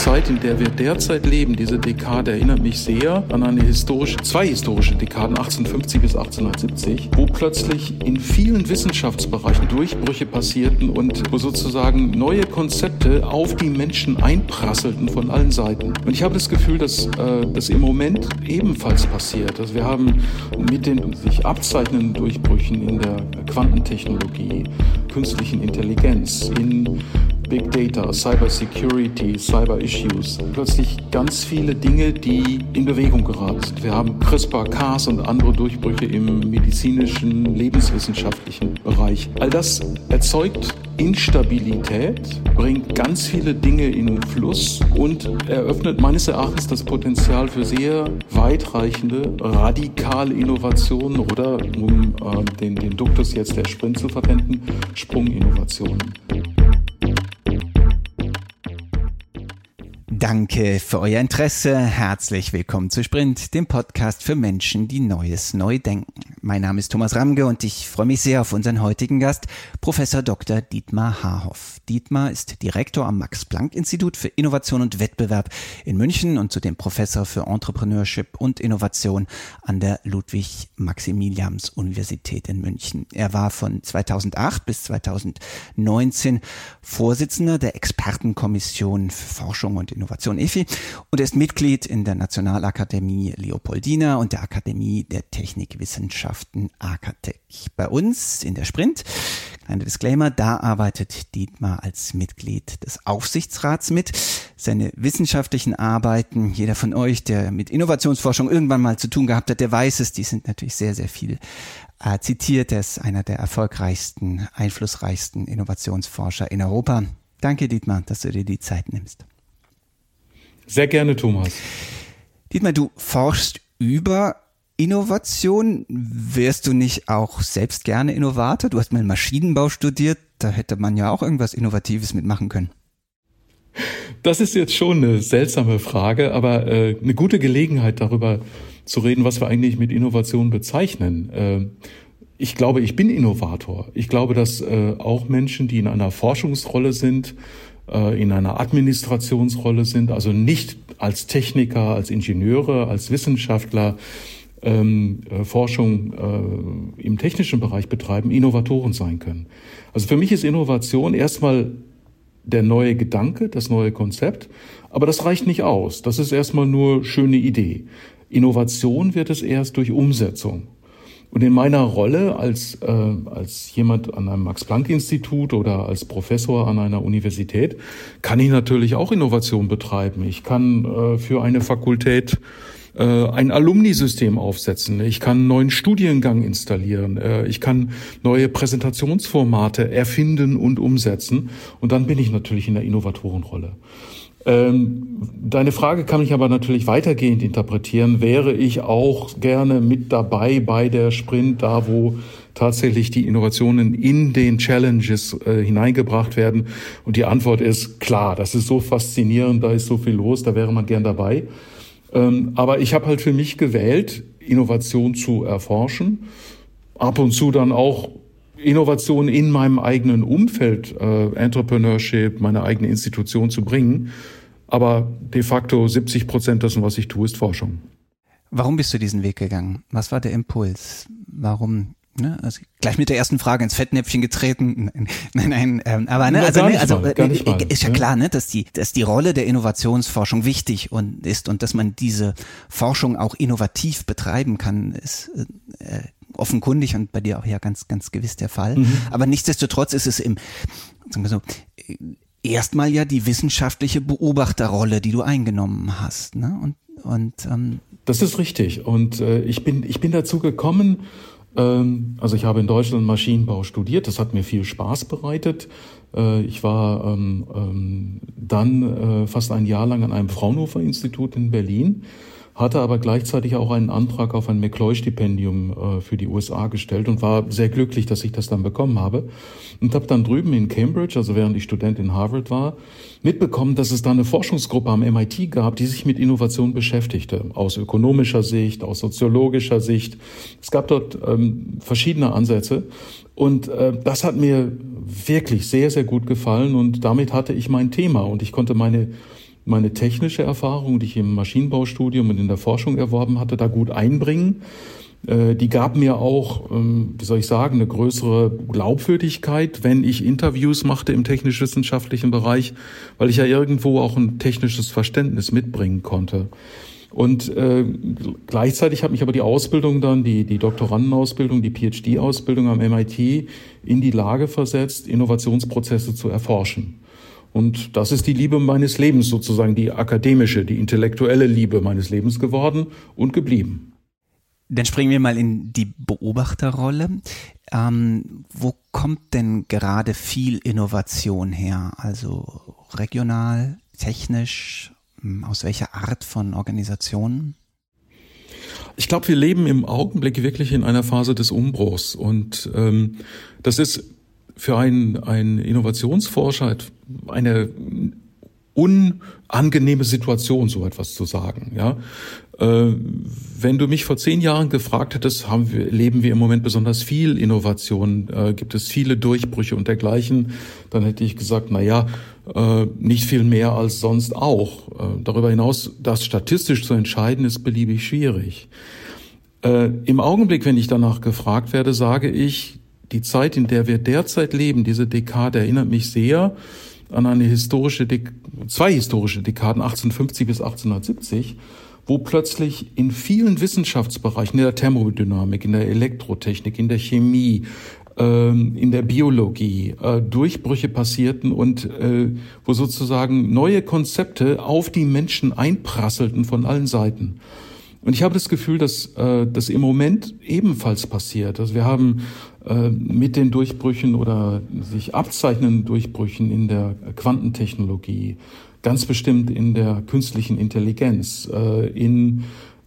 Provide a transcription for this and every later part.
Zeit, in der wir derzeit leben, diese Dekade erinnert mich sehr an eine historische, zwei historische Dekaden, 1850 bis 1870, wo plötzlich in vielen Wissenschaftsbereichen Durchbrüche passierten und wo sozusagen neue Konzepte auf die Menschen einprasselten von allen Seiten. Und ich habe das Gefühl, dass äh, das im Moment ebenfalls passiert. Also wir haben mit den sich abzeichnenden Durchbrüchen in der Quantentechnologie, künstlichen Intelligenz, in Big Data, Cyber Security, Cyber Issues, plötzlich ganz viele Dinge, die in Bewegung geraten. Wir haben CRISPR-Cas und andere Durchbrüche im medizinischen, lebenswissenschaftlichen Bereich. All das erzeugt Instabilität, bringt ganz viele Dinge in Fluss und eröffnet meines Erachtens das Potenzial für sehr weitreichende, radikale Innovationen oder, um äh, den, den Duktus jetzt der Sprint zu verwenden, Sprunginnovationen. Danke für euer Interesse. Herzlich willkommen zu Sprint, dem Podcast für Menschen, die Neues neu denken. Mein Name ist Thomas Ramge und ich freue mich sehr auf unseren heutigen Gast, Professor Dr. Dietmar Haarhoff. Dietmar ist Direktor am Max-Planck-Institut für Innovation und Wettbewerb in München und zudem Professor für Entrepreneurship und Innovation an der Ludwig-Maximilians-Universität in München. Er war von 2008 bis 2019 Vorsitzender der Expertenkommission für Forschung und Innovation Innovation EFI und er ist Mitglied in der Nationalakademie Leopoldina und der Akademie der Technikwissenschaften AKTEC. Bei uns in der Sprint, kleiner Disclaimer, da arbeitet Dietmar als Mitglied des Aufsichtsrats mit. Seine wissenschaftlichen Arbeiten, jeder von euch, der mit Innovationsforschung irgendwann mal zu tun gehabt hat, der weiß es, die sind natürlich sehr, sehr viel äh, zitiert. Er ist einer der erfolgreichsten, einflussreichsten Innovationsforscher in Europa. Danke, Dietmar, dass du dir die Zeit nimmst. Sehr gerne, Thomas. Dietmar, du forschst über Innovation. Wärst du nicht auch selbst gerne Innovator? Du hast mal Maschinenbau studiert. Da hätte man ja auch irgendwas Innovatives mitmachen können. Das ist jetzt schon eine seltsame Frage, aber äh, eine gute Gelegenheit darüber zu reden, was wir eigentlich mit Innovation bezeichnen. Äh, ich glaube, ich bin Innovator. Ich glaube, dass äh, auch Menschen, die in einer Forschungsrolle sind, äh, in einer Administrationsrolle sind, also nicht als Techniker, als Ingenieure, als Wissenschaftler ähm, äh, Forschung äh, im technischen Bereich betreiben, Innovatoren sein können. Also für mich ist Innovation erstmal der neue Gedanke, das neue Konzept, aber das reicht nicht aus. Das ist erstmal nur schöne Idee. Innovation wird es erst durch Umsetzung. Und in meiner Rolle als, äh, als jemand an einem Max-Planck-Institut oder als Professor an einer Universität kann ich natürlich auch Innovation betreiben. Ich kann äh, für eine Fakultät äh, ein Alumni-System aufsetzen. Ich kann einen neuen Studiengang installieren. Äh, ich kann neue Präsentationsformate erfinden und umsetzen. Und dann bin ich natürlich in der Innovatorenrolle. Ähm, deine Frage kann ich aber natürlich weitergehend interpretieren. Wäre ich auch gerne mit dabei bei der Sprint, da wo tatsächlich die Innovationen in den Challenges äh, hineingebracht werden? Und die Antwort ist klar, das ist so faszinierend, da ist so viel los, da wäre man gern dabei. Ähm, aber ich habe halt für mich gewählt, Innovation zu erforschen, ab und zu dann auch Innovation in meinem eigenen Umfeld, äh, Entrepreneurship, meine eigene Institution zu bringen. Aber de facto 70 Prozent dessen, was ich tue, ist Forschung. Warum bist du diesen Weg gegangen? Was war der Impuls? Warum Ne, also gleich mit der ersten Frage ins Fettnäpfchen getreten. Nein, nein, ähm, aber ne, also, ne, also mal, äh, mal, ist ja ne? klar, ne, dass die, dass die Rolle der Innovationsforschung wichtig und ist und dass man diese Forschung auch innovativ betreiben kann, ist äh, offenkundig und bei dir auch ja ganz, ganz gewiss der Fall. Mhm. Aber nichtsdestotrotz ist es im, sagen wir so, erstmal ja die wissenschaftliche Beobachterrolle, die du eingenommen hast. Ne? Und, und ähm das ist richtig. Und äh, ich bin, ich bin dazu gekommen. Ähm, also ich habe in Deutschland Maschinenbau studiert. Das hat mir viel Spaß bereitet. Äh, ich war ähm, ähm, dann äh, fast ein Jahr lang an einem Fraunhofer Institut in Berlin hatte aber gleichzeitig auch einen Antrag auf ein McCloy-Stipendium äh, für die USA gestellt und war sehr glücklich, dass ich das dann bekommen habe. Und habe dann drüben in Cambridge, also während ich Student in Harvard war, mitbekommen, dass es da eine Forschungsgruppe am MIT gab, die sich mit Innovation beschäftigte, aus ökonomischer Sicht, aus soziologischer Sicht. Es gab dort ähm, verschiedene Ansätze und äh, das hat mir wirklich sehr, sehr gut gefallen und damit hatte ich mein Thema und ich konnte meine meine technische Erfahrung, die ich im Maschinenbaustudium und in der Forschung erworben hatte, da gut einbringen. Äh, die gab mir auch, ähm, wie soll ich sagen, eine größere Glaubwürdigkeit, wenn ich Interviews machte im technisch-wissenschaftlichen Bereich, weil ich ja irgendwo auch ein technisches Verständnis mitbringen konnte. Und äh, gleichzeitig hat mich aber die Ausbildung dann, die, die Doktorandenausbildung, die PhD-Ausbildung am MIT in die Lage versetzt, Innovationsprozesse zu erforschen. Und das ist die Liebe meines Lebens sozusagen, die akademische, die intellektuelle Liebe meines Lebens geworden und geblieben. Dann springen wir mal in die Beobachterrolle. Ähm, wo kommt denn gerade viel Innovation her? Also regional, technisch, hm, aus welcher Art von Organisationen? Ich glaube, wir leben im Augenblick wirklich in einer Phase des Umbruchs und ähm, das ist für einen, einen Innovationsforscher eine unangenehme Situation, so etwas zu sagen. Ja, äh, wenn du mich vor zehn Jahren gefragt hättest, haben wir, leben wir im Moment besonders viel Innovation, äh, gibt es viele Durchbrüche und dergleichen, dann hätte ich gesagt, na ja, äh, nicht viel mehr als sonst auch. Darüber hinaus, das statistisch zu entscheiden, ist beliebig schwierig. Im Augenblick, wenn ich danach gefragt werde, sage ich, die Zeit, in der wir derzeit leben, diese Dekade erinnert mich sehr an eine historische, Dek zwei historische Dekaden, 1850 bis 1870, wo plötzlich in vielen Wissenschaftsbereichen, in der Thermodynamik, in der Elektrotechnik, in der Chemie, ähm, in der Biologie äh, Durchbrüche passierten und äh, wo sozusagen neue Konzepte auf die Menschen einprasselten von allen Seiten. Und ich habe das Gefühl, dass äh, das im Moment ebenfalls passiert. Also wir haben äh, mit den Durchbrüchen oder sich abzeichnenden Durchbrüchen in der Quantentechnologie, ganz bestimmt in der künstlichen Intelligenz, äh, in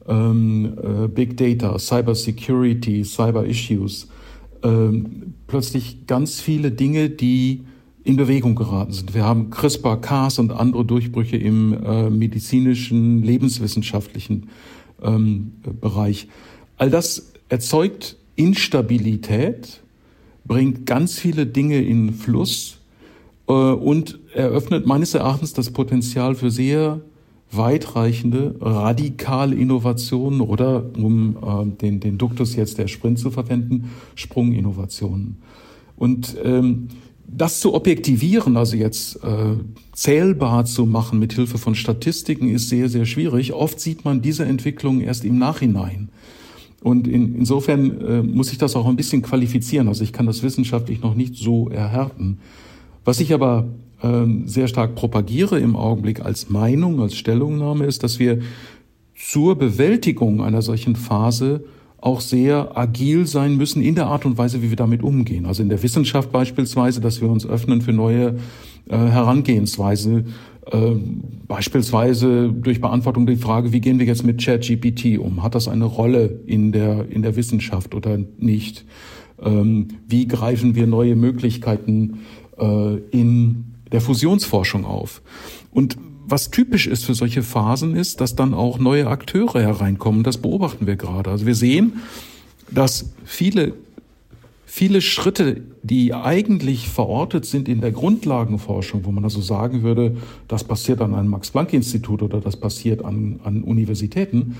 ähm, äh, Big Data, Cyber Security, Cyber Issues, äh, plötzlich ganz viele Dinge, die in Bewegung geraten sind. Wir haben CRISPR-Cas und andere Durchbrüche im äh, medizinischen, lebenswissenschaftlichen ähm, Bereich. All das erzeugt Instabilität, bringt ganz viele Dinge in Fluss äh, und eröffnet meines Erachtens das Potenzial für sehr weitreichende, radikale Innovationen oder, um äh, den, den Duktus jetzt der Sprint zu verwenden, Sprunginnovationen. Und ähm, das zu objektivieren, also jetzt äh, zählbar zu machen mit Hilfe von Statistiken, ist sehr, sehr schwierig. Oft sieht man diese Entwicklung erst im Nachhinein. Und in, insofern äh, muss ich das auch ein bisschen qualifizieren. Also ich kann das wissenschaftlich noch nicht so erhärten. Was ich aber äh, sehr stark propagiere im Augenblick als Meinung, als Stellungnahme ist, dass wir zur Bewältigung einer solchen Phase auch sehr agil sein müssen in der Art und Weise, wie wir damit umgehen. Also in der Wissenschaft beispielsweise, dass wir uns öffnen für neue äh, Herangehensweise, äh, beispielsweise durch Beantwortung der Frage, wie gehen wir jetzt mit ChatGPT um? Hat das eine Rolle in der, in der Wissenschaft oder nicht? Ähm, wie greifen wir neue Möglichkeiten äh, in der Fusionsforschung auf? Und was typisch ist für solche Phasen ist, dass dann auch neue Akteure hereinkommen. Das beobachten wir gerade. Also wir sehen, dass viele, viele Schritte, die eigentlich verortet sind in der Grundlagenforschung, wo man also sagen würde, das passiert an einem Max-Planck-Institut oder das passiert an, an Universitäten,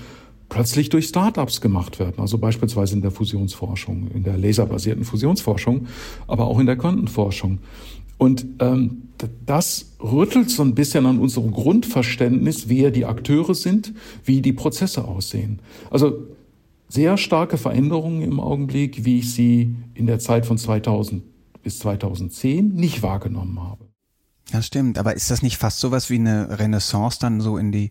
plötzlich durch Startups gemacht werden. Also beispielsweise in der Fusionsforschung, in der laserbasierten Fusionsforschung, aber auch in der Quantenforschung. Und ähm, das rüttelt so ein bisschen an unserem Grundverständnis, wer die Akteure sind, wie die Prozesse aussehen. Also sehr starke Veränderungen im Augenblick, wie ich sie in der Zeit von 2000 bis 2010 nicht wahrgenommen habe. Ja, stimmt. Aber ist das nicht fast sowas wie eine Renaissance dann so in die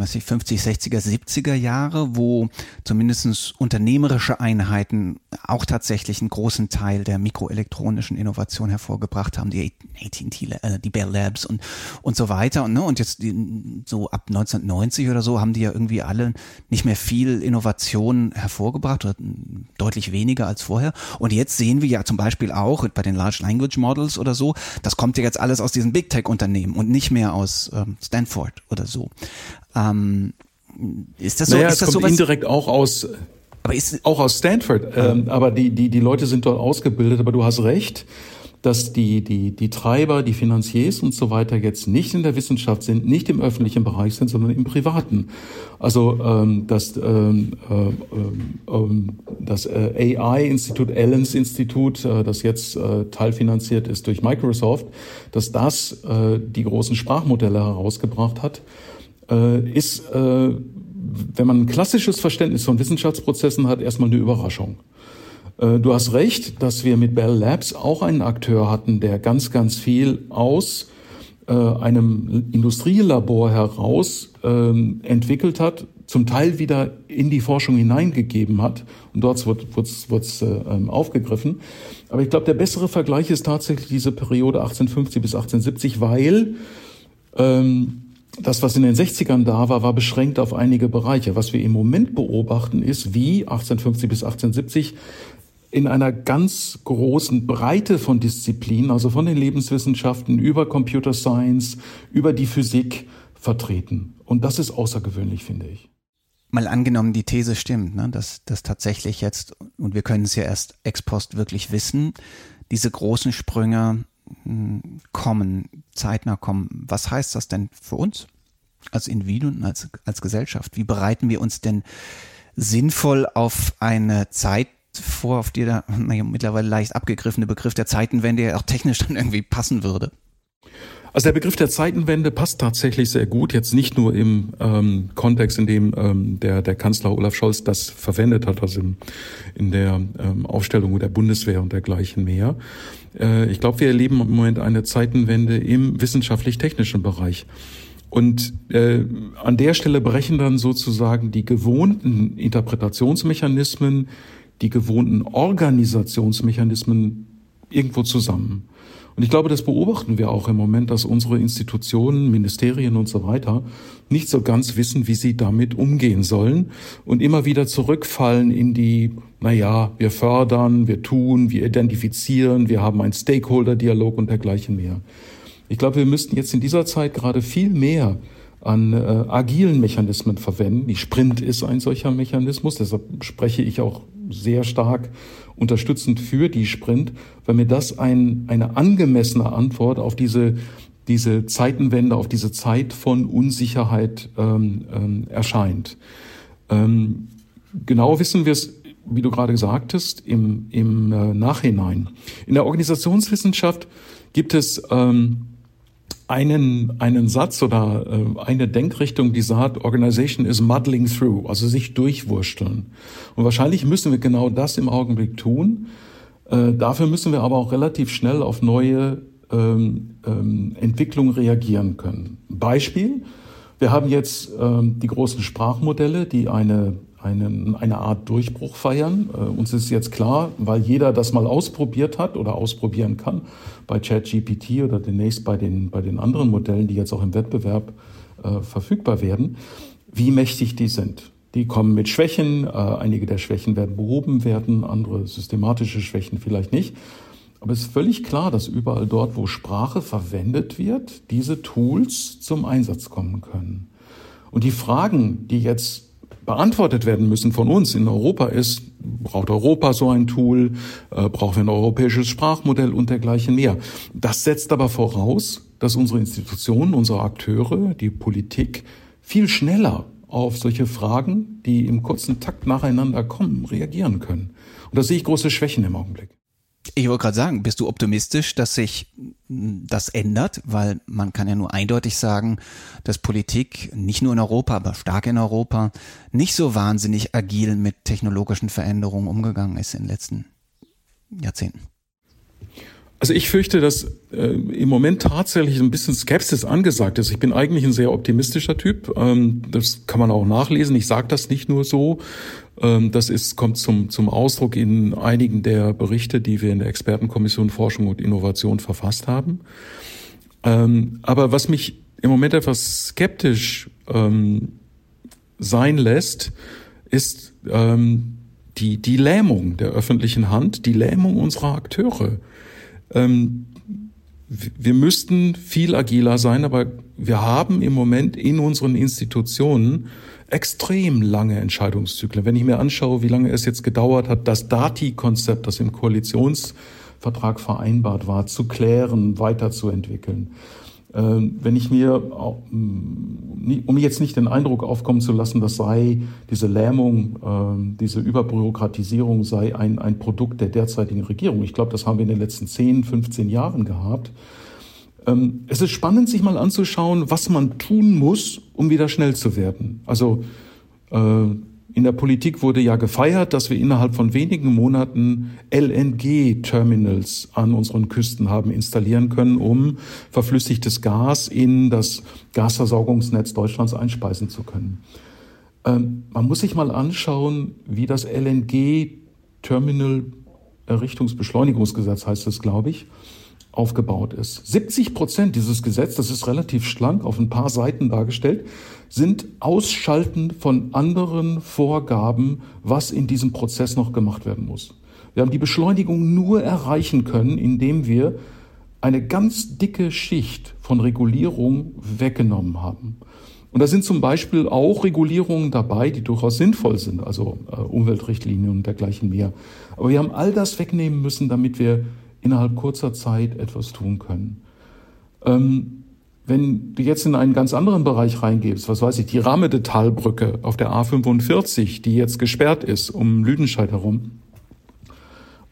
was ich, 50, 60er, 70er Jahre, wo zumindest unternehmerische Einheiten auch tatsächlich einen großen Teil der mikroelektronischen Innovation hervorgebracht haben, die AT&T, äh, die Bell Labs und, und so weiter. Und, ne, und jetzt die, so ab 1990 oder so haben die ja irgendwie alle nicht mehr viel Innovation hervorgebracht oder deutlich weniger als vorher. Und jetzt sehen wir ja zum Beispiel auch bei den Large Language Models oder so, das kommt ja jetzt alles aus diesen Big Tech Unternehmen und nicht mehr aus ähm, Stanford oder so. Ähm, ist das so? Naja, ist das kommt sowas? indirekt auch aus, aber ist, auch aus Stanford. Ähm, aber die, die, die Leute sind dort ausgebildet, aber du hast recht. dass die, die, die Treiber, die Finanziers und so weiter jetzt nicht in der Wissenschaft sind, nicht im öffentlichen Bereich sind, sondern im privaten. Also ähm, das, ähm, äh, ähm, das äh, AI-Institut, Allens-Institut, äh, das jetzt äh, teilfinanziert ist durch Microsoft, dass das äh, die großen Sprachmodelle herausgebracht hat, ist, äh, wenn man ein klassisches Verständnis von Wissenschaftsprozessen hat, erstmal eine Überraschung. Äh, du hast recht, dass wir mit Bell Labs auch einen Akteur hatten, der ganz, ganz viel aus äh, einem Industrielabor heraus ähm, entwickelt hat, zum Teil wieder in die Forschung hineingegeben hat. Und dort wird es äh, ähm, aufgegriffen. Aber ich glaube, der bessere Vergleich ist tatsächlich diese Periode 1850 bis 1870, weil ähm, das, was in den 60ern da war, war beschränkt auf einige Bereiche. Was wir im Moment beobachten, ist, wie 1850 bis 1870 in einer ganz großen Breite von Disziplinen, also von den Lebenswissenschaften über Computer Science, über die Physik vertreten. Und das ist außergewöhnlich, finde ich. Mal angenommen, die These stimmt, ne, dass, dass tatsächlich jetzt, und wir können es ja erst ex post wirklich wissen, diese großen Sprünge kommen, zeitnah kommen. Was heißt das denn für uns als Individuen, als, als Gesellschaft? Wie bereiten wir uns denn sinnvoll auf eine Zeit vor, auf die der naja, mittlerweile leicht abgegriffene Begriff der Zeitenwende ja auch technisch dann irgendwie passen würde? Also der Begriff der Zeitenwende passt tatsächlich sehr gut, jetzt nicht nur im ähm, Kontext, in dem ähm, der, der Kanzler Olaf Scholz das verwendet hat, also im, in der ähm, Aufstellung der Bundeswehr und dergleichen mehr. Äh, ich glaube, wir erleben im Moment eine Zeitenwende im wissenschaftlich-technischen Bereich. Und äh, an der Stelle brechen dann sozusagen die gewohnten Interpretationsmechanismen, die gewohnten Organisationsmechanismen irgendwo zusammen. Und ich glaube, das beobachten wir auch im Moment, dass unsere Institutionen, Ministerien und so weiter nicht so ganz wissen, wie sie damit umgehen sollen und immer wieder zurückfallen in die, naja, wir fördern, wir tun, wir identifizieren, wir haben einen Stakeholder-Dialog und dergleichen mehr. Ich glaube, wir müssten jetzt in dieser Zeit gerade viel mehr an äh, agilen Mechanismen verwenden. Die Sprint ist ein solcher Mechanismus, deshalb spreche ich auch sehr stark unterstützend für die Sprint, weil mir das ein, eine angemessene Antwort auf diese, diese Zeitenwende, auf diese Zeit von Unsicherheit ähm, ähm, erscheint. Ähm, genau wissen wir es, wie du gerade sagtest, im, im äh, Nachhinein. In der Organisationswissenschaft gibt es ähm, einen, einen Satz oder äh, eine Denkrichtung, die sagt, Organization is muddling through, also sich durchwursteln. Und wahrscheinlich müssen wir genau das im Augenblick tun. Äh, dafür müssen wir aber auch relativ schnell auf neue ähm, ähm, Entwicklungen reagieren können. Beispiel, wir haben jetzt ähm, die großen Sprachmodelle, die eine einen, eine Art Durchbruch feiern. Äh, uns ist jetzt klar, weil jeder das mal ausprobiert hat oder ausprobieren kann, bei ChatGPT oder demnächst bei den, bei den anderen Modellen, die jetzt auch im Wettbewerb äh, verfügbar werden, wie mächtig die sind. Die kommen mit Schwächen, äh, einige der Schwächen werden behoben werden, andere systematische Schwächen vielleicht nicht. Aber es ist völlig klar, dass überall dort, wo Sprache verwendet wird, diese Tools zum Einsatz kommen können. Und die Fragen, die jetzt beantwortet werden müssen von uns in Europa ist, braucht Europa so ein Tool, äh, brauchen wir ein europäisches Sprachmodell und dergleichen mehr. Das setzt aber voraus, dass unsere Institutionen, unsere Akteure, die Politik viel schneller auf solche Fragen, die im kurzen Takt nacheinander kommen, reagieren können. Und da sehe ich große Schwächen im Augenblick. Ich wollte gerade sagen, bist du optimistisch, dass sich das ändert? Weil man kann ja nur eindeutig sagen, dass Politik nicht nur in Europa, aber stark in Europa nicht so wahnsinnig agil mit technologischen Veränderungen umgegangen ist in den letzten Jahrzehnten. Also ich fürchte, dass äh, im Moment tatsächlich ein bisschen Skepsis angesagt ist. Ich bin eigentlich ein sehr optimistischer Typ. Ähm, das kann man auch nachlesen. Ich sage das nicht nur so. Ähm, das ist, kommt zum, zum Ausdruck in einigen der Berichte, die wir in der Expertenkommission Forschung und Innovation verfasst haben. Ähm, aber was mich im Moment etwas skeptisch ähm, sein lässt, ist ähm, die, die Lähmung der öffentlichen Hand, die Lähmung unserer Akteure. Ähm, wir müssten viel agiler sein, aber wir haben im Moment in unseren Institutionen extrem lange Entscheidungszyklen. Wenn ich mir anschaue, wie lange es jetzt gedauert hat, das Dati-Konzept, das im Koalitionsvertrag Vertrag vereinbart war, zu klären, weiterzuentwickeln. Ähm, wenn ich mir, mm, um jetzt nicht den Eindruck aufkommen zu lassen, das sei diese Lähmung, ähm, diese Überbürokratisierung sei ein, ein Produkt der derzeitigen Regierung. Ich glaube, das haben wir in den letzten 10, 15 Jahren gehabt. Ähm, es ist spannend, sich mal anzuschauen, was man tun muss, um wieder schnell zu werden. Also äh, in der Politik wurde ja gefeiert, dass wir innerhalb von wenigen Monaten LNG-Terminals an unseren Küsten haben installieren können, um verflüssigtes Gas in das Gasversorgungsnetz Deutschlands einspeisen zu können. Ähm, man muss sich mal anschauen, wie das LNG-Terminal Errichtungsbeschleunigungsgesetz heißt es, glaube ich, aufgebaut ist. 70 Prozent dieses Gesetzes, das ist relativ schlank auf ein paar Seiten dargestellt, sind Ausschalten von anderen Vorgaben, was in diesem Prozess noch gemacht werden muss. Wir haben die Beschleunigung nur erreichen können, indem wir eine ganz dicke Schicht von Regulierung weggenommen haben. Und da sind zum Beispiel auch Regulierungen dabei, die durchaus sinnvoll sind, also äh, Umweltrichtlinien und dergleichen mehr. Aber wir haben all das wegnehmen müssen, damit wir innerhalb kurzer Zeit etwas tun können. Ähm, wenn du jetzt in einen ganz anderen Bereich reingehst, was weiß ich, die Rahmedetalbrücke auf der A45, die jetzt gesperrt ist um Lüdenscheid herum,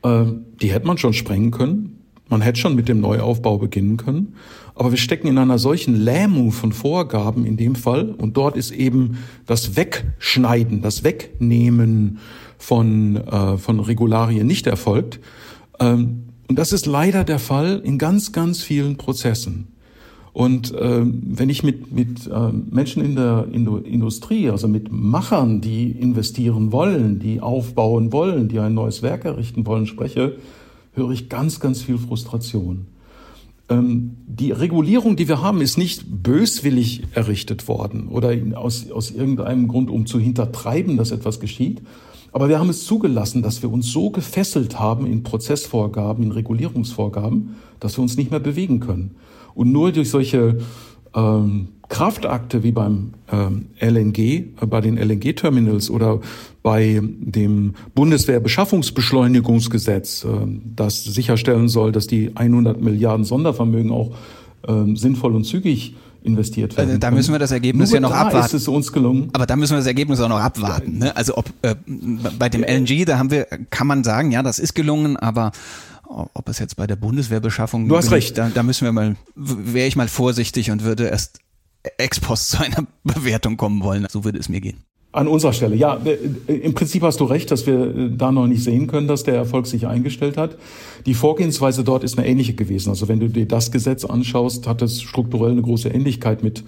äh, die hätte man schon sprengen können. Man hätte schon mit dem Neuaufbau beginnen können. Aber wir stecken in einer solchen Lähmung von Vorgaben in dem Fall. Und dort ist eben das Wegschneiden, das Wegnehmen von, äh, von Regularien nicht erfolgt. Ähm, und das ist leider der Fall in ganz, ganz vielen Prozessen. Und äh, wenn ich mit, mit äh, Menschen in der Industrie, also mit Machern, die investieren wollen, die aufbauen wollen, die ein neues Werk errichten wollen, spreche, höre ich ganz, ganz viel Frustration. Ähm, die Regulierung, die wir haben, ist nicht böswillig errichtet worden oder aus, aus irgendeinem Grund, um zu hintertreiben, dass etwas geschieht, aber wir haben es zugelassen, dass wir uns so gefesselt haben in Prozessvorgaben, in Regulierungsvorgaben, dass wir uns nicht mehr bewegen können. Und nur durch solche ähm, Kraftakte wie beim ähm, LNG, äh, bei den LNG-Terminals oder bei dem Bundeswehrbeschaffungsbeschleunigungsgesetz, äh, das sicherstellen soll, dass die 100 Milliarden Sondervermögen auch äh, sinnvoll und zügig investiert werden. Also da müssen wir das Ergebnis ja noch abwarten. ist es uns gelungen. Aber da müssen wir das Ergebnis auch noch abwarten. Ne? Also ob äh, bei dem LNG, da haben wir, kann man sagen, ja, das ist gelungen, aber ob es jetzt bei der Bundeswehrbeschaffung. Du hast recht. Da, da müssen wir mal, wäre ich mal vorsichtig und würde erst ex post zu einer Bewertung kommen wollen. So würde es mir gehen. An unserer Stelle, ja. Äh, Im Prinzip hast du recht, dass wir äh, da noch nicht sehen können, dass der Erfolg sich eingestellt hat. Die Vorgehensweise dort ist eine ähnliche gewesen. Also wenn du dir das Gesetz anschaust, hat es strukturell eine große Ähnlichkeit mit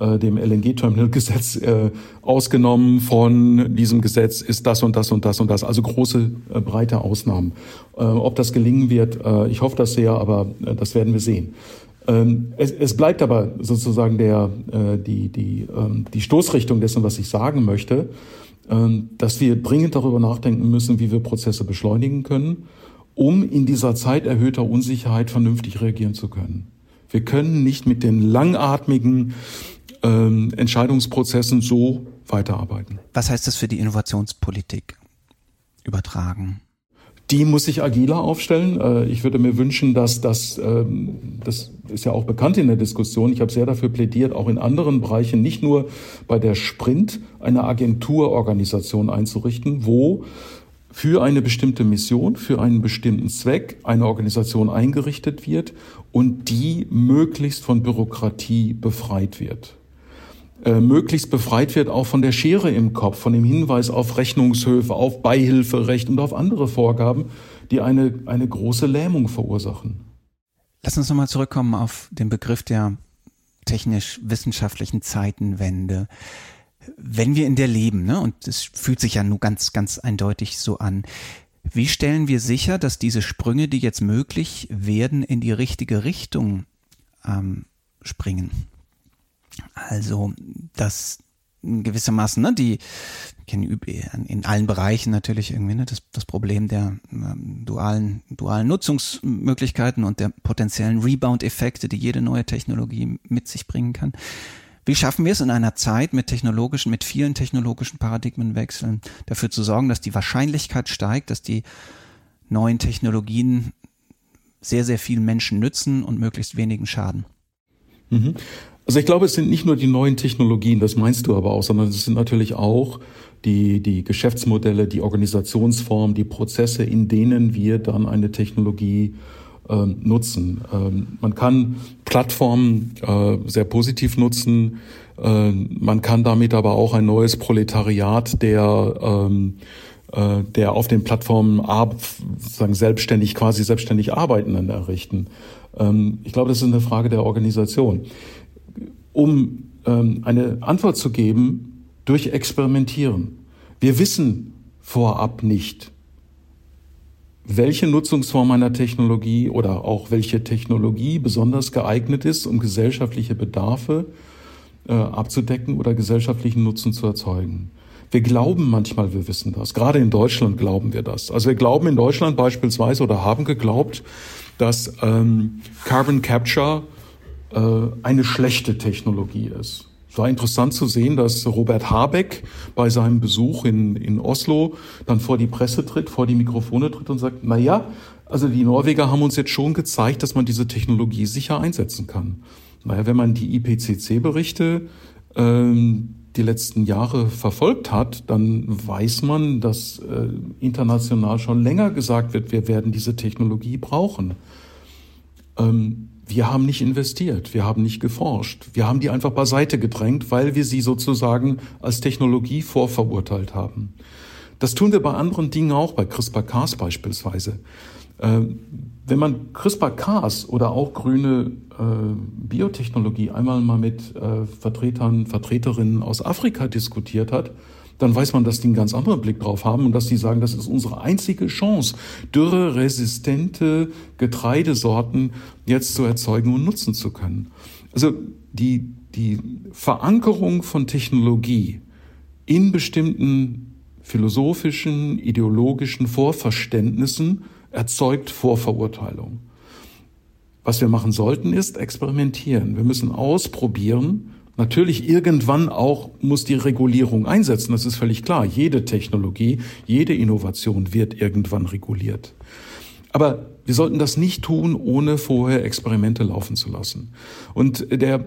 äh, dem LNG-Terminal-Gesetz äh, ausgenommen von diesem Gesetz ist das und das und das und das. Also große, äh, breite Ausnahmen. Äh, ob das gelingen wird, äh, ich hoffe das sehr, aber äh, das werden wir sehen. Ähm, es, es bleibt aber sozusagen der, äh, die, die, ähm, die Stoßrichtung dessen, was ich sagen möchte, ähm, dass wir dringend darüber nachdenken müssen, wie wir Prozesse beschleunigen können, um in dieser Zeit erhöhter Unsicherheit vernünftig reagieren zu können. Wir können nicht mit den langatmigen ähm, Entscheidungsprozessen so weiterarbeiten. Was heißt das für die Innovationspolitik übertragen? Die muss sich agiler aufstellen. Äh, ich würde mir wünschen, dass das, ähm, das ist ja auch bekannt in der Diskussion, ich habe sehr dafür plädiert, auch in anderen Bereichen, nicht nur bei der Sprint, eine Agenturorganisation einzurichten, wo für eine bestimmte Mission, für einen bestimmten Zweck eine Organisation eingerichtet wird und die möglichst von Bürokratie befreit wird. Äh, möglichst befreit wird auch von der Schere im Kopf, von dem Hinweis auf Rechnungshöfe, auf Beihilferecht und auf andere Vorgaben, die eine, eine große Lähmung verursachen. Lass uns nochmal zurückkommen auf den Begriff der technisch-wissenschaftlichen Zeitenwende. Wenn wir in der leben, ne, und es fühlt sich ja nur ganz, ganz eindeutig so an, wie stellen wir sicher, dass diese Sprünge, die jetzt möglich werden, in die richtige Richtung ähm, springen? Also, dass gewissermaßen, ne, die kennen in allen Bereichen natürlich irgendwie ne, das, das Problem der ähm, dualen, dualen Nutzungsmöglichkeiten und der potenziellen Rebound-Effekte, die jede neue Technologie mit sich bringen kann. Wie schaffen wir es in einer Zeit mit technologischen, mit vielen technologischen Paradigmenwechseln dafür zu sorgen, dass die Wahrscheinlichkeit steigt, dass die neuen Technologien sehr, sehr vielen Menschen nützen und möglichst wenigen schaden? Mhm. Also ich glaube, es sind nicht nur die neuen Technologien, das meinst du aber auch, sondern es sind natürlich auch die, die Geschäftsmodelle, die Organisationsform, die Prozesse, in denen wir dann eine Technologie äh, nutzen. Ähm, man kann Plattformen äh, sehr positiv nutzen. Äh, man kann damit aber auch ein neues Proletariat der ähm, äh, der auf den Plattformen sozusagen selbstständig, quasi selbstständig Arbeitenden errichten. Ähm, ich glaube, das ist eine Frage der Organisation. Um ähm, eine Antwort zu geben, durch Experimentieren. Wir wissen vorab nicht, welche Nutzungsform einer Technologie oder auch welche Technologie besonders geeignet ist, um gesellschaftliche Bedarfe äh, abzudecken oder gesellschaftlichen Nutzen zu erzeugen. Wir glauben manchmal, wir wissen das. Gerade in Deutschland glauben wir das. Also wir glauben in Deutschland beispielsweise oder haben geglaubt, dass ähm, Carbon Capture äh, eine schlechte Technologie ist. Es war interessant zu sehen, dass Robert Habeck bei seinem Besuch in, in Oslo dann vor die Presse tritt, vor die Mikrofone tritt und sagt, na ja, also die Norweger haben uns jetzt schon gezeigt, dass man diese Technologie sicher einsetzen kann. Naja, wenn man die IPCC-Berichte ähm, die letzten Jahre verfolgt hat, dann weiß man, dass äh, international schon länger gesagt wird, wir werden diese Technologie brauchen. Ähm, wir haben nicht investiert, wir haben nicht geforscht, wir haben die einfach beiseite gedrängt, weil wir sie sozusagen als Technologie vorverurteilt haben. Das tun wir bei anderen Dingen auch, bei CRISPR-Cas beispielsweise. Äh, wenn man CRISPR-Cas oder auch grüne äh, Biotechnologie einmal mal mit äh, Vertretern, Vertreterinnen aus Afrika diskutiert hat, dann weiß man, dass die einen ganz anderen Blick drauf haben und dass die sagen, das ist unsere einzige Chance, dürreresistente Getreidesorten jetzt zu erzeugen und nutzen zu können. Also die, die Verankerung von Technologie in bestimmten philosophischen, ideologischen Vorverständnissen erzeugt Vorverurteilung. Was wir machen sollten, ist experimentieren. Wir müssen ausprobieren. Natürlich irgendwann auch muss die Regulierung einsetzen. Das ist völlig klar. Jede Technologie, jede Innovation wird irgendwann reguliert. Aber wir sollten das nicht tun, ohne vorher Experimente laufen zu lassen. Und der,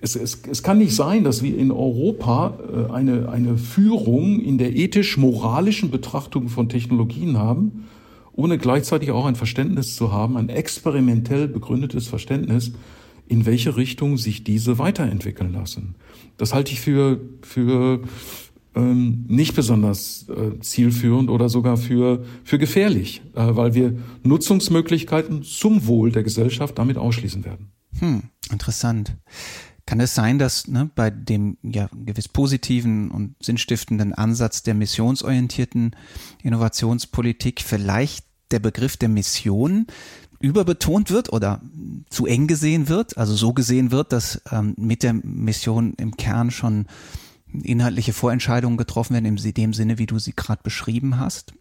es, es, es kann nicht sein, dass wir in Europa äh, eine, eine Führung in der ethisch-moralischen Betrachtung von Technologien haben, ohne gleichzeitig auch ein Verständnis zu haben, ein experimentell begründetes Verständnis, in welche Richtung sich diese weiterentwickeln lassen. Das halte ich für, für ähm, nicht besonders äh, zielführend oder sogar für, für gefährlich, äh, weil wir Nutzungsmöglichkeiten zum Wohl der Gesellschaft damit ausschließen werden. Hm, interessant. Kann es sein, dass ne, bei dem ja gewiss positiven und sinnstiftenden Ansatz der missionsorientierten Innovationspolitik vielleicht der Begriff der Mission überbetont wird oder zu eng gesehen wird, also so gesehen wird, dass ähm, mit der Mission im Kern schon inhaltliche Vorentscheidungen getroffen werden, in dem Sinne, wie du sie gerade beschrieben hast.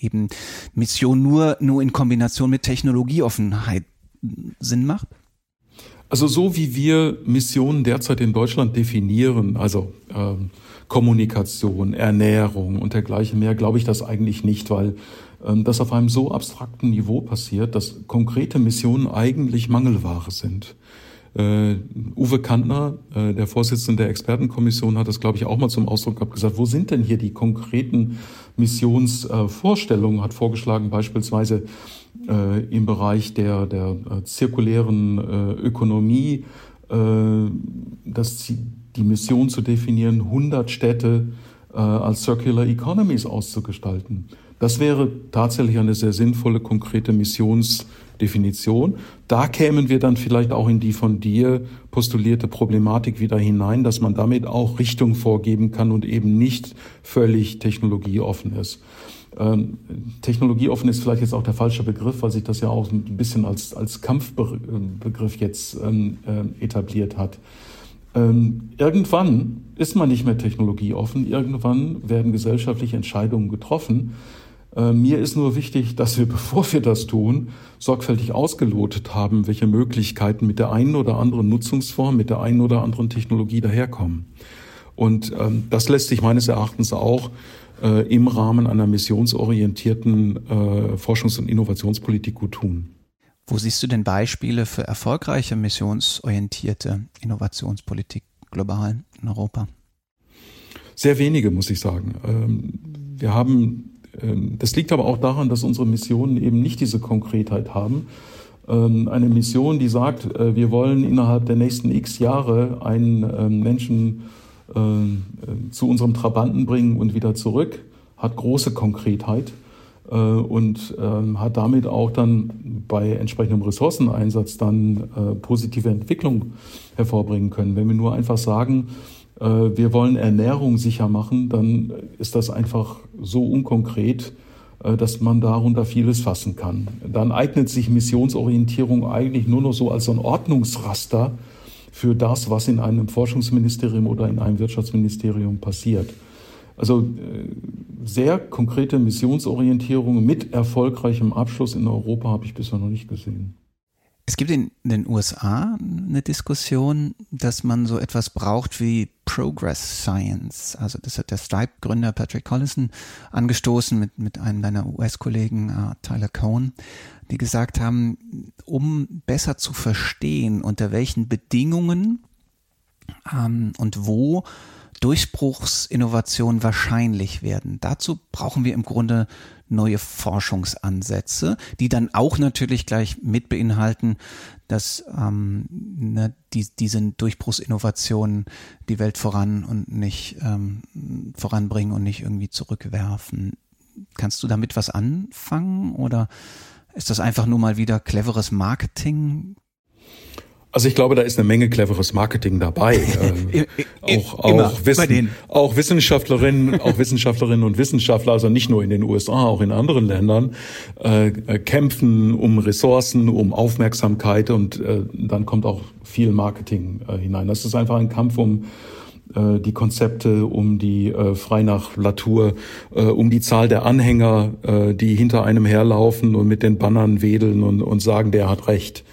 Eben Mission nur, nur in Kombination mit Technologieoffenheit Sinn macht? Also so wie wir Missionen derzeit in Deutschland definieren, also ähm, Kommunikation, Ernährung und dergleichen mehr, glaube ich das eigentlich nicht, weil das auf einem so abstrakten Niveau passiert, dass konkrete Missionen eigentlich Mangelware sind. Uh, Uwe Kantner, uh, der Vorsitzende der Expertenkommission, hat das, glaube ich, auch mal zum Ausdruck gehabt, gesagt, wo sind denn hier die konkreten Missionsvorstellungen, uh, hat vorgeschlagen, beispielsweise im Bereich der, der zirkulären Ökonomie, dass die Mission zu definieren, 100 Städte als Circular Economies auszugestalten. Das wäre tatsächlich eine sehr sinnvolle, konkrete Missionsdefinition. Da kämen wir dann vielleicht auch in die von dir postulierte Problematik wieder hinein, dass man damit auch Richtung vorgeben kann und eben nicht völlig technologieoffen ist. Ähm, technologieoffen ist vielleicht jetzt auch der falsche Begriff, weil sich das ja auch ein bisschen als, als Kampfbegriff jetzt ähm, äh, etabliert hat. Ähm, irgendwann ist man nicht mehr technologieoffen, irgendwann werden gesellschaftliche Entscheidungen getroffen. Äh, mir ist nur wichtig, dass wir, bevor wir das tun, sorgfältig ausgelotet haben, welche Möglichkeiten mit der einen oder anderen Nutzungsform, mit der einen oder anderen Technologie daherkommen. Und ähm, das lässt sich meines Erachtens auch äh, im Rahmen einer missionsorientierten äh, Forschungs- und Innovationspolitik gut tun. Wo siehst du denn Beispiele für erfolgreiche missionsorientierte Innovationspolitik global in Europa? Sehr wenige, muss ich sagen. Ähm, wir haben, das liegt aber auch daran, dass unsere Missionen eben nicht diese Konkretheit haben. Ähm, eine Mission, die sagt, äh, wir wollen innerhalb der nächsten x Jahre einen Menschen zu unserem Trabanten bringen und wieder zurück, hat große Konkretheit und hat damit auch dann bei entsprechendem Ressourceneinsatz dann positive Entwicklung hervorbringen können. Wenn wir nur einfach sagen, äh, wir wollen Ernährung sicher machen, dann ist das einfach so unkonkret, äh, dass man darunter vieles fassen kann. Dann eignet sich Missionsorientierung eigentlich nur noch so als so ein Ordnungsraster für das, was in einem Forschungsministerium oder in einem Wirtschaftsministerium passiert. Also äh, sehr konkrete Missionsorientierung mit erfolgreichem Abschluss in Europa habe ich bisher noch nicht gesehen. Es gibt in den USA eine Diskussion, dass man so etwas braucht wie Progress Science. Also das hat der Stripe-Gründer Patrick Collison angestoßen mit, mit einem deiner US-Kollegen uh, Tyler Cohn, die gesagt haben, um besser zu verstehen, unter welchen Bedingungen ähm, und wo Durchbruchsinnovationen wahrscheinlich werden. Dazu brauchen wir im Grunde neue Forschungsansätze, die dann auch natürlich gleich mit beinhalten, dass ähm, ne, die, diese Durchbruchsinnovationen die Welt voran und nicht ähm, voranbringen und nicht irgendwie zurückwerfen. Kannst du damit was anfangen oder ist das einfach nur mal wieder cleveres Marketing? Also ich glaube, da ist eine Menge cleveres Marketing dabei. äh, auch, auch, Wissen, auch Wissenschaftlerinnen, auch Wissenschaftlerinnen und Wissenschaftler, also nicht nur in den USA, auch in anderen Ländern, äh, kämpfen um Ressourcen, um Aufmerksamkeit und äh, dann kommt auch viel Marketing äh, hinein. Das ist einfach ein Kampf um äh, die Konzepte, um die äh, Freinachlatur, äh, um die Zahl der Anhänger, äh, die hinter einem herlaufen und mit den Bannern wedeln und, und sagen, der hat recht.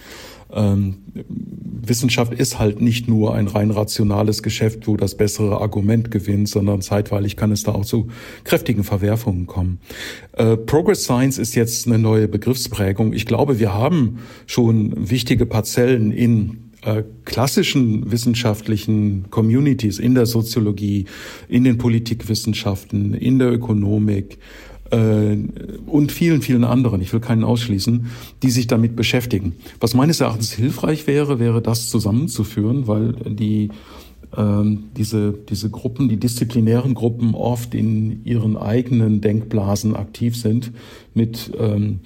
Ähm, Wissenschaft ist halt nicht nur ein rein rationales Geschäft, wo das bessere Argument gewinnt, sondern zeitweilig kann es da auch zu kräftigen Verwerfungen kommen. Äh, Progress Science ist jetzt eine neue Begriffsprägung. Ich glaube, wir haben schon wichtige Parzellen in äh, klassischen wissenschaftlichen Communities, in der Soziologie, in den Politikwissenschaften, in der Ökonomik, und vielen, vielen anderen, ich will keinen ausschließen, die sich damit beschäftigen. Was meines Erachtens hilfreich wäre, wäre das zusammenzuführen, weil die ähm, diese, diese Gruppen, die disziplinären Gruppen oft in ihren eigenen Denkblasen aktiv sind mit ähm,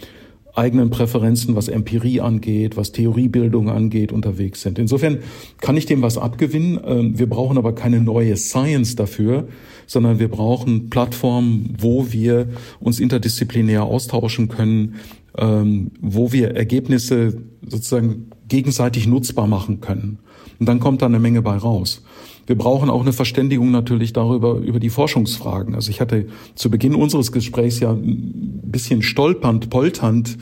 eigenen Präferenzen, was Empirie angeht, was Theoriebildung angeht, unterwegs sind. Insofern kann ich dem was abgewinnen. Ähm, wir brauchen aber keine neue Science dafür, sondern wir brauchen Plattformen, wo wir uns interdisziplinär austauschen können, ähm, wo wir Ergebnisse sozusagen gegenseitig nutzbar machen können. Und dann kommt da eine Menge bei raus. Wir brauchen auch eine Verständigung natürlich darüber, über die Forschungsfragen. Also ich hatte zu Beginn unseres Gesprächs ja ein bisschen stolpernd, polternd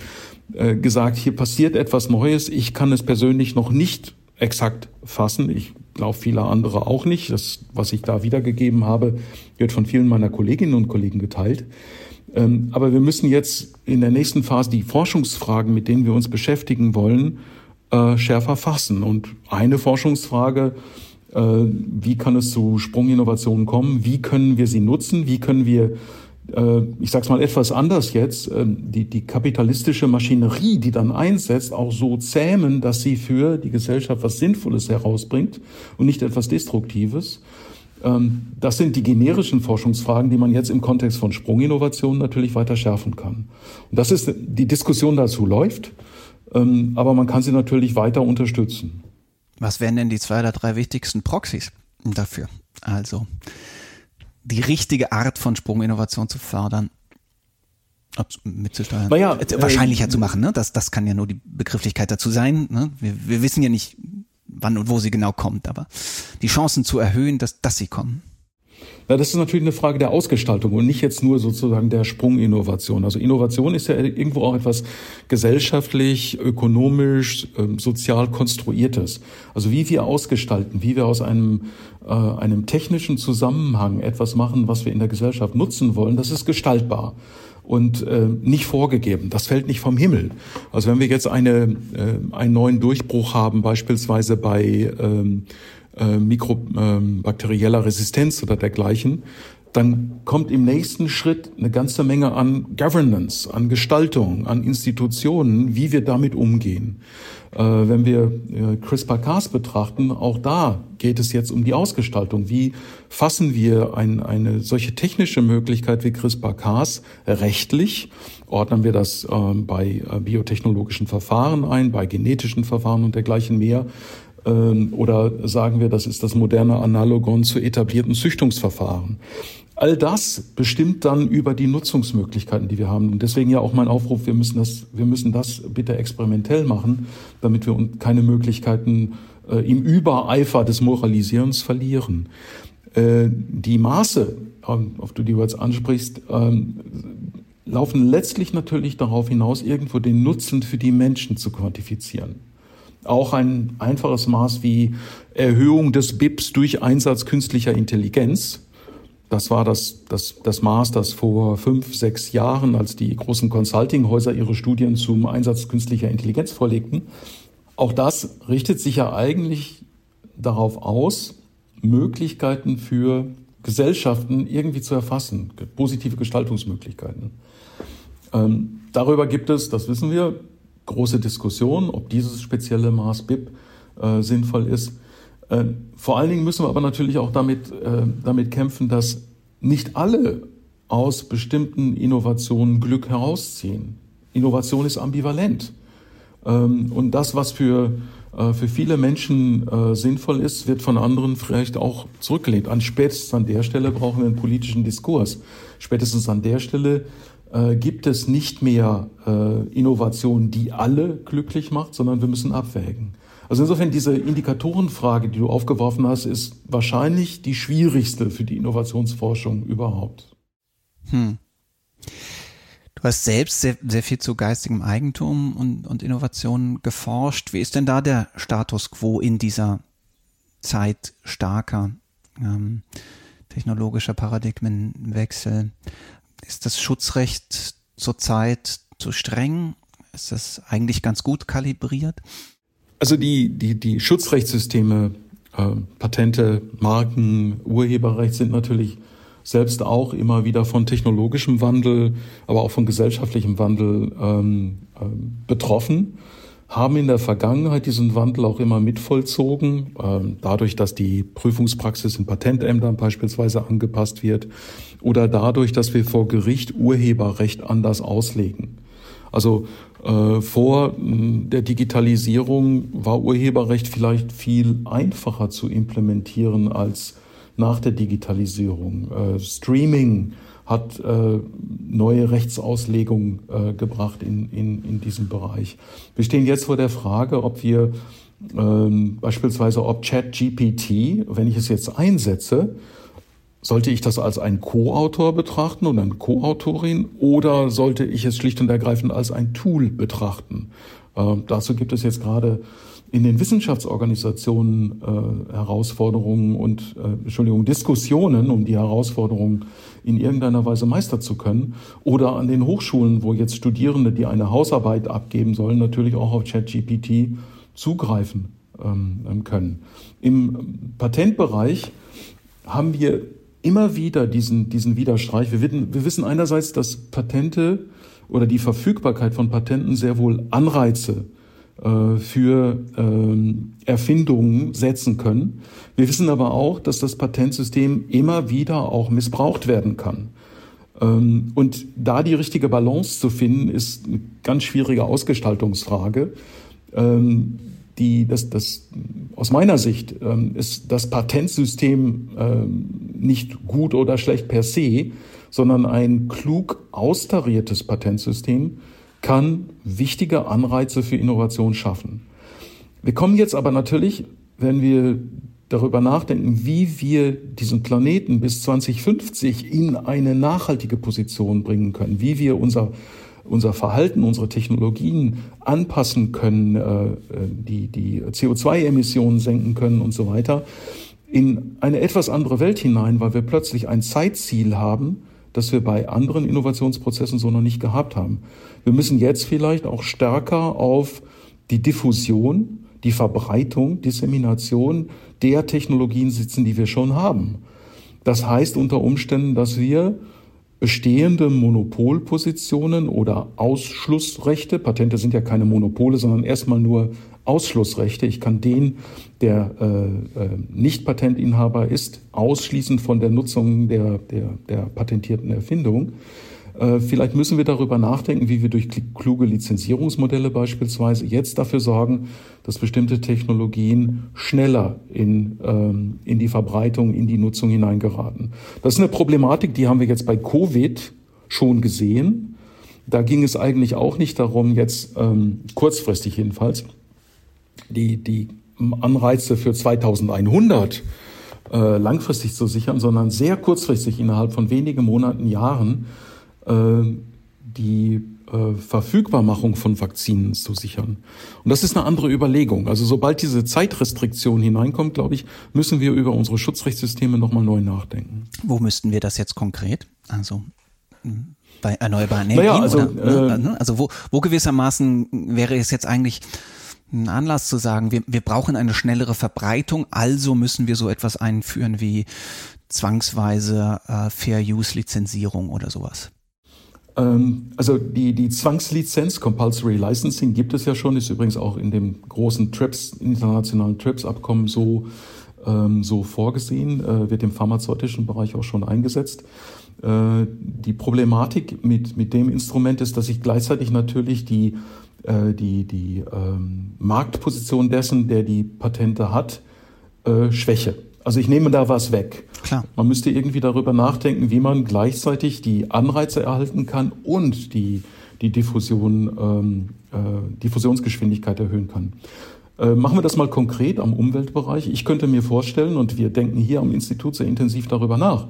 äh, gesagt, hier passiert etwas Neues. Ich kann es persönlich noch nicht exakt fassen. Ich glaube, viele andere auch nicht. Das, was ich da wiedergegeben habe, wird von vielen meiner Kolleginnen und Kollegen geteilt. Ähm, aber wir müssen jetzt in der nächsten Phase die Forschungsfragen, mit denen wir uns beschäftigen wollen, äh, schärfer fassen. Und eine Forschungsfrage äh, wie kann es zu Sprunginnovationen kommen? Wie können wir sie nutzen? Wie können wir, ich sage es mal etwas anders jetzt, äh, die, die kapitalistische Maschinerie, die dann einsetzt, auch so zähmen, dass sie für die Gesellschaft was Sinnvolles herausbringt und nicht etwas Destruktives? Ähm, das sind die generischen Forschungsfragen, die man jetzt im Kontext von Sprunginnovationen natürlich weiter schärfen kann. Und das ist, die Diskussion dazu läuft, ähm, aber man kann sie natürlich weiter unterstützen. Was wären denn die zwei oder drei wichtigsten Proxys dafür? Also die richtige Art von Sprunginnovation zu fördern, mitzusteuern, naja, äh, wahrscheinlicher äh, zu machen. Ne? Das, das kann ja nur die Begrifflichkeit dazu sein. Ne? Wir, wir wissen ja nicht, wann und wo sie genau kommt, aber die Chancen zu erhöhen, dass, dass sie kommen. Ja, das ist natürlich eine Frage der Ausgestaltung und nicht jetzt nur sozusagen der Sprunginnovation. Also Innovation ist ja irgendwo auch etwas gesellschaftlich, ökonomisch, ähm, sozial konstruiertes. Also wie wir ausgestalten, wie wir aus einem, äh, einem technischen Zusammenhang etwas machen, was wir in der Gesellschaft nutzen wollen, das ist gestaltbar. und äh, nicht vorgegeben. Das fällt nicht vom Himmel. Also wenn wir jetzt eine, äh, einen neuen Durchbruch haben, beispielsweise bei ähm, äh, mikrobakterieller Resistenz oder dergleichen, dann kommt im nächsten Schritt eine ganze Menge an Governance, an Gestaltung, an Institutionen, wie wir damit umgehen. Äh, wenn wir äh, CRISPR-Cas betrachten, auch da geht es jetzt um die Ausgestaltung. Wie fassen wir ein, eine solche technische Möglichkeit wie CRISPR-Cas rechtlich? Ordnen wir das äh, bei äh, biotechnologischen Verfahren ein, bei genetischen Verfahren und dergleichen mehr? Ähm, oder sagen wir, das ist das moderne Analogon zu etablierten Züchtungsverfahren. All das bestimmt dann über die Nutzungsmöglichkeiten, die wir haben. Und deswegen ja auch mein Aufruf, wir müssen das, wir müssen das bitte experimentell machen, damit wir uns keine Möglichkeiten äh, im Übereifer des Moralisierens verlieren. Äh, die Maße, ähm, auf die du jetzt ansprichst, ähm, laufen letztlich natürlich darauf hinaus, irgendwo den Nutzen für die Menschen zu quantifizieren. Auch ein einfaches Maß wie Erhöhung des BIPs durch Einsatz künstlicher Intelligenz das war das, das, das Maß, das vor fünf, sechs Jahren, als die großen Consulting-Häuser ihre Studien zum Einsatz künstlicher Intelligenz vorlegten. Auch das richtet sich ja eigentlich darauf aus, Möglichkeiten für Gesellschaften irgendwie zu erfassen, positive Gestaltungsmöglichkeiten. Ähm, darüber gibt es, das wissen wir, große Diskussionen, ob dieses spezielle Maß BIP äh, sinnvoll ist. Äh, vor allen Dingen müssen wir aber natürlich auch damit, äh, damit kämpfen, dass nicht alle aus bestimmten Innovationen Glück herausziehen. Innovation ist ambivalent. Ähm, und das, was für, äh, für viele Menschen sinnvoll ist, wird von anderen vielleicht auch zurückgelehnt. An spätestens an der Stelle brauchen wir einen politischen Diskurs. Spätestens an der Stelle gibt es nicht mehr Innovation, die alle glücklich macht, sondern wir müssen abwägen. Also insofern diese Indikatorenfrage, die du aufgeworfen hast, ist wahrscheinlich die schwierigste für die Innovationsforschung überhaupt. Hm. Du hast selbst sehr, sehr viel zu geistigem Eigentum und, und Innovation geforscht. Wie ist denn da der Status quo in dieser Zeit starker ähm, technologischer Paradigmenwechsel? Ist das Schutzrecht zurzeit zu streng? Ist das eigentlich ganz gut kalibriert? Also die, die, die Schutzrechtssysteme, äh, Patente, Marken, Urheberrecht sind natürlich selbst auch immer wieder von technologischem Wandel, aber auch von gesellschaftlichem Wandel ähm, äh, betroffen, haben in der Vergangenheit diesen Wandel auch immer mitvollzogen, äh, dadurch, dass die Prüfungspraxis in Patentämtern beispielsweise angepasst wird oder dadurch, dass wir vor Gericht Urheberrecht anders auslegen. Also äh, vor der Digitalisierung war Urheberrecht vielleicht viel einfacher zu implementieren als nach der Digitalisierung. Äh, Streaming hat äh, neue Rechtsauslegungen äh, gebracht in, in, in diesem Bereich. Wir stehen jetzt vor der Frage, ob wir ähm, beispielsweise, ob ChatGPT, wenn ich es jetzt einsetze, sollte ich das als ein Co-Autor betrachten und eine Co-Autorin oder sollte ich es schlicht und ergreifend als ein Tool betrachten? Äh, dazu gibt es jetzt gerade in den Wissenschaftsorganisationen äh, Herausforderungen und äh, Entschuldigung Diskussionen, um die Herausforderungen in irgendeiner Weise meistern zu können. Oder an den Hochschulen, wo jetzt Studierende, die eine Hausarbeit abgeben sollen, natürlich auch auf ChatGPT zugreifen ähm, können. Im Patentbereich haben wir immer wieder diesen, diesen Widerstreich. Wir, wir wissen einerseits, dass Patente oder die Verfügbarkeit von Patenten sehr wohl Anreize für ähm, Erfindungen setzen können. Wir wissen aber auch, dass das Patentsystem immer wieder auch missbraucht werden kann. Ähm, und da die richtige Balance zu finden, ist eine ganz schwierige Ausgestaltungsfrage. Ähm, die, das, das, aus meiner Sicht ähm, ist das Patentsystem ähm, nicht gut oder schlecht per se, sondern ein klug austariertes Patentsystem kann wichtige Anreize für Innovation schaffen. Wir kommen jetzt aber natürlich, wenn wir darüber nachdenken, wie wir diesen Planeten bis 2050 in eine nachhaltige Position bringen können, wie wir unser unser Verhalten, unsere Technologien anpassen können, äh, die, die CO2-Emissionen senken können und so weiter, in eine etwas andere Welt hinein, weil wir plötzlich ein Zeitziel haben, das wir bei anderen Innovationsprozessen so noch nicht gehabt haben. Wir müssen jetzt vielleicht auch stärker auf die Diffusion, die Verbreitung, Dissemination der Technologien sitzen, die wir schon haben. Das heißt unter Umständen, dass wir bestehende Monopolpositionen oder Ausschlussrechte, Patente sind ja keine Monopole, sondern erstmal nur Ausschlussrechte. Ich kann den, der äh, äh, nicht Patentinhaber ist, ausschließen von der Nutzung der, der, der patentierten Erfindung. Äh, vielleicht müssen wir darüber nachdenken, wie wir durch kluge Lizenzierungsmodelle beispielsweise jetzt dafür sorgen, dass bestimmte Technologien schneller in, ähm, in die Verbreitung, in die Nutzung hineingeraten. Das ist eine Problematik, die haben wir jetzt bei Covid schon gesehen. Da ging es eigentlich auch nicht darum, jetzt ähm, kurzfristig jedenfalls, die, die Anreize für 2100 äh, langfristig zu sichern, sondern sehr kurzfristig innerhalb von wenigen Monaten, Jahren die äh, Verfügbarmachung von Vakzinen zu sichern. Und das ist eine andere Überlegung. Also sobald diese Zeitrestriktion hineinkommt, glaube ich, müssen wir über unsere Schutzrechtssysteme nochmal neu nachdenken. Wo müssten wir das jetzt konkret? Also hm, bei erneuerbaren Energien? Naja, also, oder, äh, ne? also wo, wo gewissermaßen wäre es jetzt eigentlich ein Anlass zu sagen, wir, wir brauchen eine schnellere Verbreitung, also müssen wir so etwas einführen wie zwangsweise äh, Fair-Use-Lizenzierung oder sowas. Ähm, also die, die Zwangslizenz, Compulsory Licensing, gibt es ja schon, ist übrigens auch in dem großen TRIPS, internationalen TRIPS-Abkommen so, ähm, so vorgesehen, äh, wird im pharmazeutischen Bereich auch schon eingesetzt. Äh, die Problematik mit, mit dem Instrument ist, dass ich gleichzeitig natürlich die, äh, die, die ähm, Marktposition dessen, der die Patente hat, äh, schwäche. Also ich nehme da was weg. Klar. Man müsste irgendwie darüber nachdenken, wie man gleichzeitig die Anreize erhalten kann und die, die Diffusion, ähm, äh, Diffusionsgeschwindigkeit erhöhen kann. Äh, machen wir das mal konkret am Umweltbereich. Ich könnte mir vorstellen, und wir denken hier am Institut sehr intensiv darüber nach,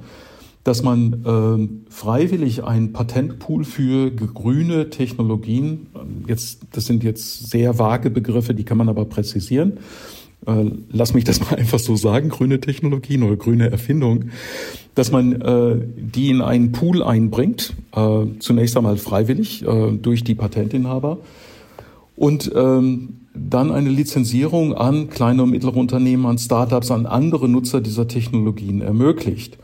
dass man äh, freiwillig einen Patentpool für grüne Technologien, jetzt, das sind jetzt sehr vage Begriffe, die kann man aber präzisieren, lass mich das mal einfach so sagen, grüne Technologien oder grüne Erfindung, dass man äh, die in einen Pool einbringt, äh, zunächst einmal freiwillig äh, durch die Patentinhaber und ähm, dann eine Lizenzierung an kleine und mittlere Unternehmen, an Startups, an andere Nutzer dieser Technologien ermöglicht.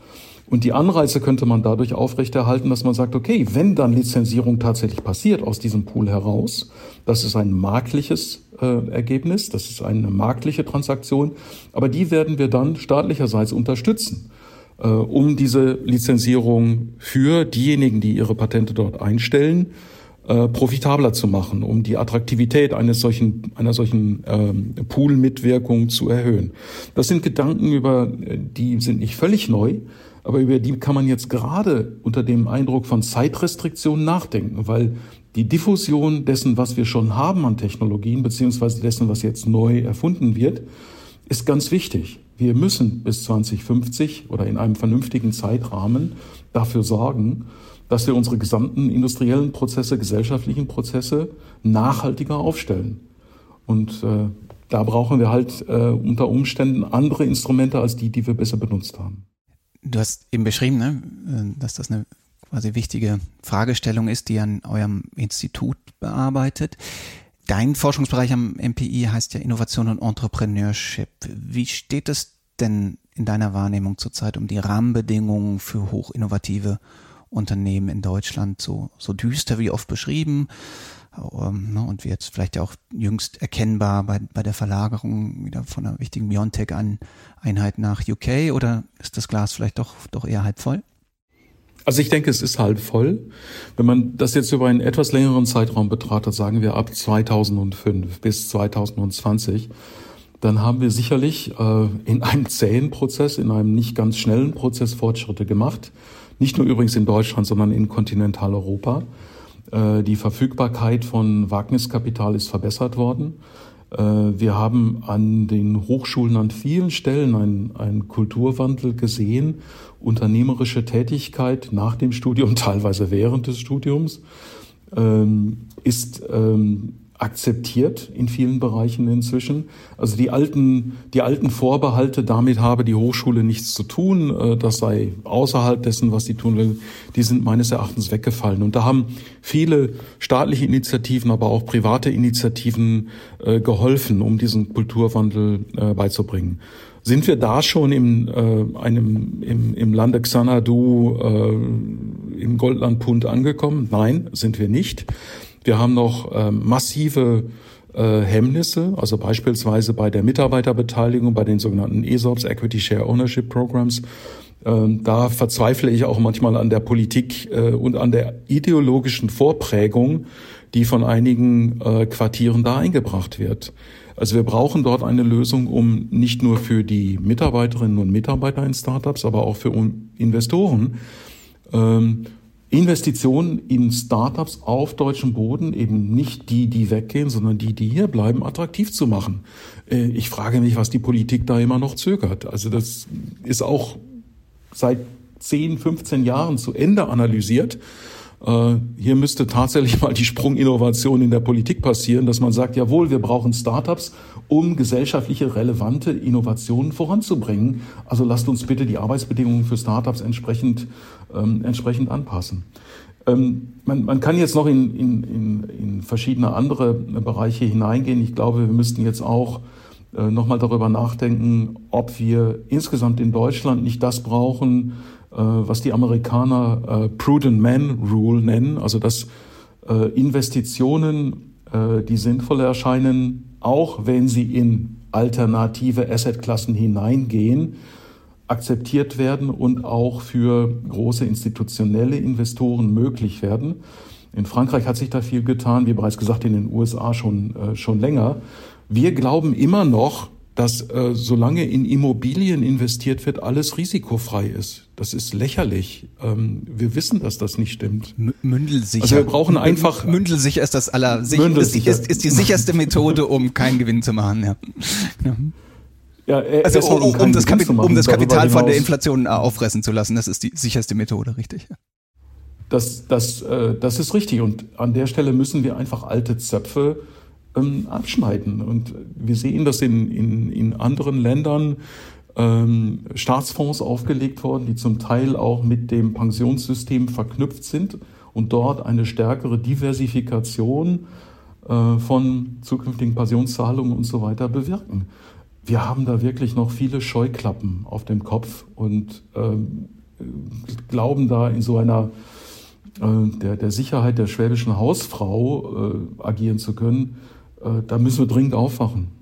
Und die Anreize könnte man dadurch aufrechterhalten, dass man sagt, okay, wenn dann Lizenzierung tatsächlich passiert aus diesem Pool heraus, das ist ein marktliches äh, Ergebnis, das ist eine marktliche Transaktion, aber die werden wir dann staatlicherseits unterstützen, äh, um diese Lizenzierung für diejenigen, die ihre Patente dort einstellen, äh, profitabler zu machen, um die Attraktivität eines solchen, einer solchen ähm, Pool-Mitwirkung zu erhöhen. Das sind Gedanken, über die sind nicht völlig neu, aber über die kann man jetzt gerade unter dem Eindruck von Zeitrestriktionen nachdenken, weil die Diffusion dessen, was wir schon haben an Technologien, beziehungsweise dessen, was jetzt neu erfunden wird, ist ganz wichtig. Wir müssen bis 2050 oder in einem vernünftigen Zeitrahmen dafür sorgen, dass wir unsere gesamten industriellen Prozesse, gesellschaftlichen Prozesse nachhaltiger aufstellen. Und äh, da brauchen wir halt äh, unter Umständen andere Instrumente als die, die wir bisher benutzt haben. Du hast eben beschrieben, ne, äh, dass das eine quasi wichtige Fragestellung ist, die an eurem Institut bearbeitet. Dein Forschungsbereich am MPI heißt ja Innovation und Entrepreneurship. Wie steht es denn in deiner Wahrnehmung zurzeit um die Rahmenbedingungen für hochinnovative Unternehmen in Deutschland? So, so düster wie oft beschrieben ähm, ne, und wie jetzt vielleicht auch jüngst erkennbar bei, bei der Verlagerung wieder von einer wichtigen Biontech-Einheit nach UK oder ist das Glas vielleicht doch, doch eher halb voll? Also ich denke, es ist halb voll. Wenn man das jetzt über einen etwas längeren Zeitraum betrachtet, sagen wir ab 2005 bis 2020, dann haben wir sicherlich äh, in einem zähen Prozess, in einem nicht ganz schnellen Prozess Fortschritte gemacht. Nicht nur übrigens in Deutschland, sondern in Kontinentaleuropa. Äh, die Verfügbarkeit von Wagniskapital ist verbessert worden. Äh, wir haben an den Hochschulen an vielen Stellen einen, einen Kulturwandel gesehen, unternehmerische Tätigkeit nach dem Studium, teilweise während des Studiums, ähm, ist ähm, akzeptiert in vielen Bereichen inzwischen. Also die alten, die alten Vorbehalte, damit habe die Hochschule nichts zu tun, äh, das sei außerhalb dessen, was sie tun will, die sind meines Erachtens weggefallen. Und da haben viele staatliche Initiativen, aber auch private Initiativen äh, geholfen, um diesen Kulturwandel äh, beizubringen. Sind wir da schon im, äh, einem, im, im Lande Xanadu, äh, im Goldlandpund angekommen? Nein, sind wir nicht. Wir haben noch äh, massive äh, Hemmnisse, also beispielsweise bei der Mitarbeiterbeteiligung, bei den sogenannten ESOPs, Equity Share Ownership Programs. Ähm, da verzweifle ich auch manchmal an der Politik äh, und an der ideologischen Vorprägung, die von einigen äh, Quartieren da eingebracht wird. Also wir brauchen dort eine Lösung, um nicht nur für die Mitarbeiterinnen und Mitarbeiter in Startups, aber auch für Investoren ähm, Investitionen in Startups auf deutschem Boden, eben nicht die, die weggehen, sondern die, die hier bleiben, attraktiv zu machen. Äh, ich frage mich, was die Politik da immer noch zögert. Also das ist auch seit 10, 15 Jahren zu Ende analysiert. Äh, hier müsste tatsächlich mal die Sprunginnovation in der Politik passieren, dass man sagt, jawohl, wir brauchen Startups, um gesellschaftliche relevante Innovationen voranzubringen. Also lasst uns bitte die Arbeitsbedingungen für Startups entsprechend, ähm, entsprechend anpassen. Ähm, man, man kann jetzt noch in, in, in, in verschiedene andere Bereiche hineingehen. Ich glaube, wir müssten jetzt auch äh, nochmal darüber nachdenken, ob wir insgesamt in Deutschland nicht das brauchen, was die Amerikaner äh, Prudent Man Rule nennen, also dass äh, Investitionen, die sinnvoll erscheinen, auch wenn sie in alternative Assetklassen hineingehen, akzeptiert werden und auch für große institutionelle Investoren möglich werden. In Frankreich hat sich da viel getan, wie bereits gesagt, in den USA schon, äh, schon länger. Wir glauben immer noch, dass äh, solange in Immobilien investiert wird, alles risikofrei ist. Das ist lächerlich. Ähm, wir wissen, dass das nicht stimmt. Mündelsicher. Also wir brauchen einfach Mündelsicher ist das aller ist, ist, ist die sicherste Methode, um keinen Gewinn zu machen. Ja. ja. äh, also um, um, um, das, Kapi um das Kapital von der Inflation äh, auffressen zu lassen, das ist die sicherste Methode, richtig. Das, das, äh, das ist richtig. Und an der Stelle müssen wir einfach alte Zöpfe ähm, abschneiden. Und wir sehen dass in, in, in anderen Ländern ähm, Staatsfonds aufgelegt worden, die zum Teil auch mit dem Pensionssystem verknüpft sind und dort eine stärkere Diversifikation äh, von zukünftigen Pensionszahlungen und so weiter bewirken. Wir haben da wirklich noch viele Scheuklappen auf dem Kopf und ähm, glauben da in so einer äh, der, der Sicherheit der schwäbischen Hausfrau äh, agieren zu können. Äh, da müssen wir dringend aufwachen.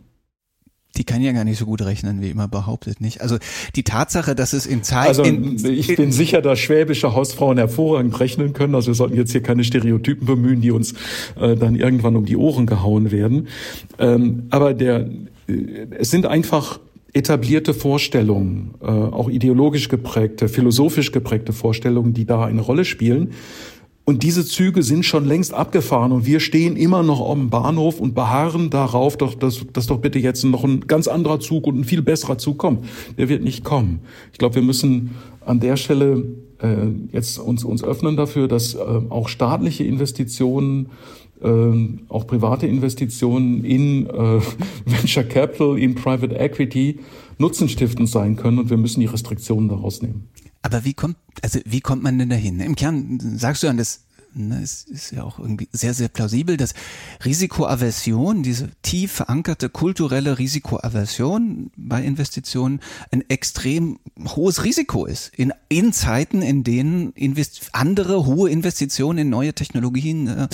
Die kann ja gar nicht so gut rechnen, wie immer behauptet, nicht? Also die Tatsache, dass es in Zeit. Also ich bin sicher, dass schwäbische Hausfrauen hervorragend rechnen können. Also wir sollten jetzt hier keine Stereotypen bemühen, die uns äh, dann irgendwann um die Ohren gehauen werden. Ähm, aber der, äh, es sind einfach etablierte Vorstellungen, äh, auch ideologisch geprägte, philosophisch geprägte Vorstellungen, die da eine Rolle spielen. Und diese Züge sind schon längst abgefahren und wir stehen immer noch am Bahnhof und beharren darauf, doch, dass, dass doch bitte jetzt noch ein ganz anderer Zug und ein viel besserer Zug kommt. Der wird nicht kommen. Ich glaube, wir müssen an der Stelle äh, jetzt uns, uns öffnen dafür, dass äh, auch staatliche Investitionen, äh, auch private Investitionen in äh, Venture Capital, in Private Equity nutzenstiftend sein können und wir müssen die Restriktionen daraus nehmen. Aber wie kommt, also wie kommt man denn dahin? Im Kern sagst du ja, das ne, ist, ist ja auch irgendwie sehr, sehr plausibel, dass Risikoaversion, diese tief verankerte kulturelle Risikoaversion bei Investitionen ein extrem hohes Risiko ist. In, in Zeiten, in denen invest andere hohe Investitionen in neue Technologien äh,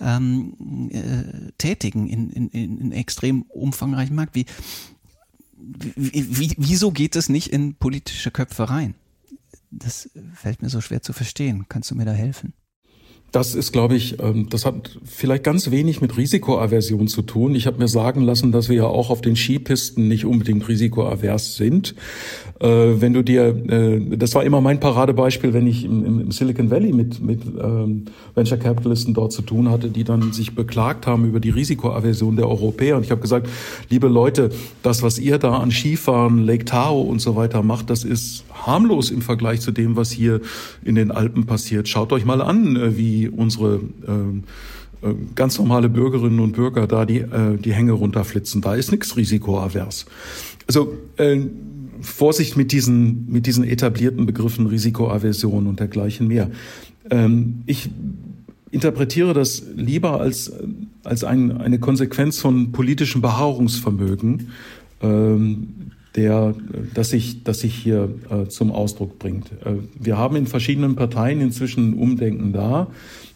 ähm, äh, tätigen, in, in, in extrem umfangreichen Markt. Wie, wie, wie, wieso geht es nicht in politische Köpfe rein? Das fällt mir so schwer zu verstehen. Kannst du mir da helfen? Das ist, glaube ich, ähm, das hat vielleicht ganz wenig mit Risikoaversion zu tun. Ich habe mir sagen lassen, dass wir ja auch auf den Skipisten nicht unbedingt risikoavers sind. Äh, wenn du dir, äh, das war immer mein Paradebeispiel, wenn ich im, Silicon Valley mit, mit ähm, Venture Capitalisten dort zu tun hatte, die dann sich beklagt haben über die Risikoaversion der Europäer. Und ich habe gesagt, liebe Leute, das, was ihr da an Skifahren, Lake Tahoe und so weiter macht, das ist harmlos im Vergleich zu dem, was hier in den Alpen passiert. Schaut euch mal an, äh, wie unsere äh, äh, ganz normale Bürgerinnen und Bürger da die, äh, die Hänge runterflitzen. Da ist nichts risikoavers. Also äh, Vorsicht mit diesen, mit diesen etablierten Begriffen Risikoaversion und dergleichen mehr. Ähm, ich interpretiere das lieber als, als ein, eine Konsequenz von politischem Beharrungsvermögen, ähm, der, das sich, das sich hier äh, zum Ausdruck bringt. Äh, wir haben in verschiedenen Parteien inzwischen Umdenken da.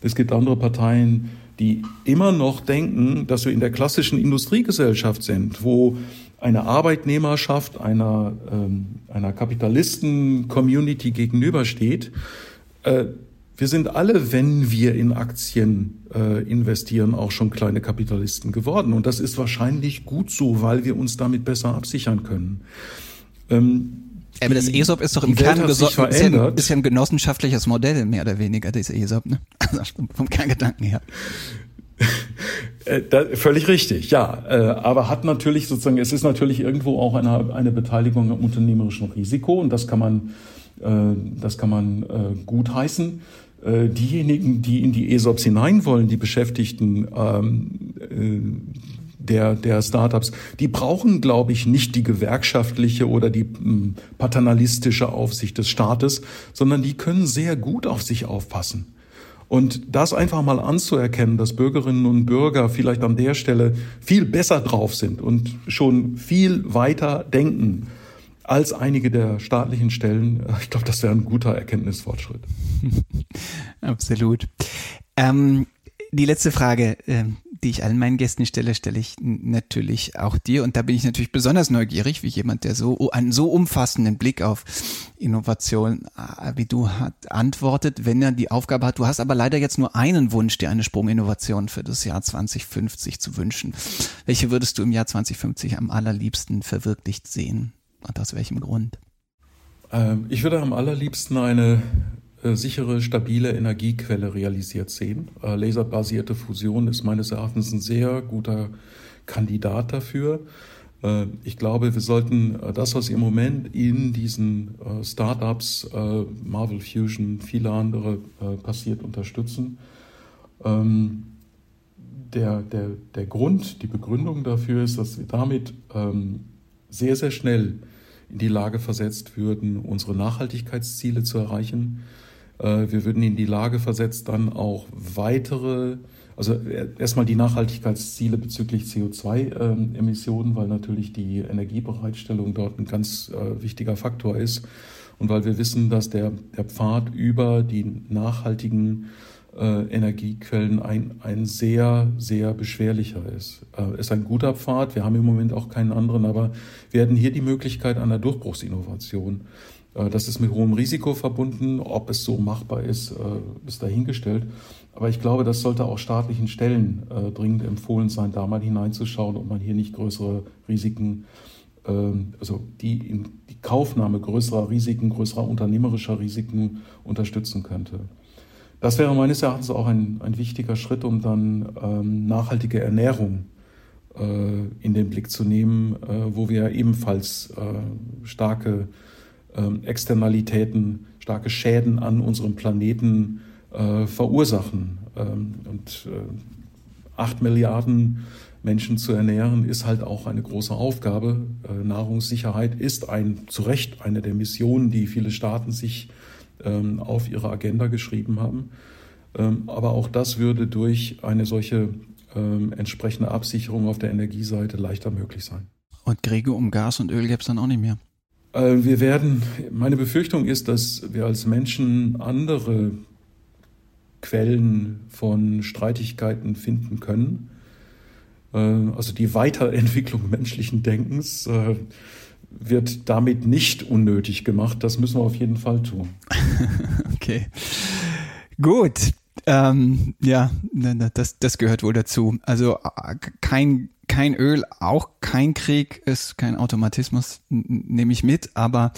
Es gibt andere Parteien, die immer noch denken, dass wir in der klassischen Industriegesellschaft sind, wo eine Arbeitnehmerschaft einer, ähm, einer Kapitalisten-Community gegenübersteht. Wir sind alle, wenn wir in Aktien äh, investieren, auch schon kleine Kapitalisten geworden. Und das ist wahrscheinlich gut so, weil wir uns damit besser absichern können. Ähm, aber das ESOP ist doch im Kern ist ja, ein, ist ja ein genossenschaftliches Modell, mehr oder weniger, das ESOP, ne? Also vom Kerngedanken her. Äh, da, völlig richtig, ja. Äh, aber hat natürlich sozusagen, es ist natürlich irgendwo auch eine, eine Beteiligung am unternehmerischen Risiko und das kann man, äh, das kann man gut heißen. Äh, diejenigen, die in die ESOPs hinein wollen, die Beschäftigten ähm, äh, der, der Startups, die brauchen, glaube ich, nicht die gewerkschaftliche oder die hm, paternalistische Aufsicht des Staates, sondern die können sehr gut auf sich aufpassen. Und das einfach mal anzuerkennen, dass Bürgerinnen und Bürger vielleicht an der Stelle viel besser drauf sind und schon viel weiter denken als einige der staatlichen Stellen. Ich glaube, das wäre ein guter Erkenntnisfortschritt. Absolut. Ähm, die letzte Frage, äh, die ich allen meinen Gästen stelle, stelle ich natürlich auch dir. Und da bin ich natürlich besonders neugierig, wie jemand, der so einen so umfassenden Blick auf Innovation äh, wie du hat, antwortet, wenn er die Aufgabe hat. Du hast aber leider jetzt nur einen Wunsch, dir eine Sprunginnovation für das Jahr 2050 zu wünschen. Welche würdest du im Jahr 2050 am allerliebsten verwirklicht sehen? Und aus welchem Grund? Ähm, ich würde am allerliebsten eine sichere, stabile Energiequelle realisiert sehen. Äh, laserbasierte Fusion ist meines Erachtens ein sehr guter Kandidat dafür. Äh, ich glaube, wir sollten das, was im Moment in diesen Startups, Marvel Fusion, viele andere passiert, unterstützen. Ähm, der, der, der Grund, die Begründung dafür ist, dass wir damit ähm, sehr, sehr schnell in die Lage versetzt würden, unsere Nachhaltigkeitsziele zu erreichen. Äh, wir würden in die Lage versetzt, dann auch weitere, also erstmal die Nachhaltigkeitsziele bezüglich CO2-Emissionen, ähm, weil natürlich die Energiebereitstellung dort ein ganz äh, wichtiger Faktor ist und weil wir wissen, dass der, der Pfad über die nachhaltigen äh, Energiequellen ein, ein sehr, sehr beschwerlicher ist. Äh, ist ein guter Pfad, wir haben im Moment auch keinen anderen, aber wir hätten hier die Möglichkeit einer Durchbruchsinnovation. Äh, das ist mit hohem Risiko verbunden. Ob es so machbar ist, äh, ist dahingestellt. Aber ich glaube, das sollte auch staatlichen Stellen äh, dringend empfohlen sein, da mal hineinzuschauen, ob man hier nicht größere Risiken, ähm, also die, die Kaufnahme größerer Risiken, größerer unternehmerischer Risiken unterstützen könnte. Das wäre meines Erachtens auch ein, ein wichtiger Schritt, um dann ähm, nachhaltige Ernährung in den Blick zu nehmen, wo wir ebenfalls starke ähm, Externalitäten, starke Schäden an unserem Planeten äh, verursachen. Ähm, und äh, acht Milliarden Menschen zu ernähren, ist halt auch eine große Aufgabe. Äh, Nahrungssicherheit ist ein, zu Recht eine der Missionen, die viele Staaten sich ähm, auf ihre Agenda geschrieben haben. Ähm, aber auch das würde durch eine solche ähm, entsprechende Absicherung auf der Energieseite leichter möglich sein. Und Kriege um Gas und Öl gäbe es dann auch nicht mehr. Äh, wir werden, meine Befürchtung ist, dass wir als Menschen andere Quellen von Streitigkeiten finden können. Äh, also die Weiterentwicklung menschlichen Denkens äh, wird damit nicht unnötig gemacht. Das müssen wir auf jeden Fall tun. okay. Gut. Ähm, ja, das, das gehört wohl dazu. Also kein kein Öl, auch kein Krieg ist kein Automatismus, nehme ich mit, aber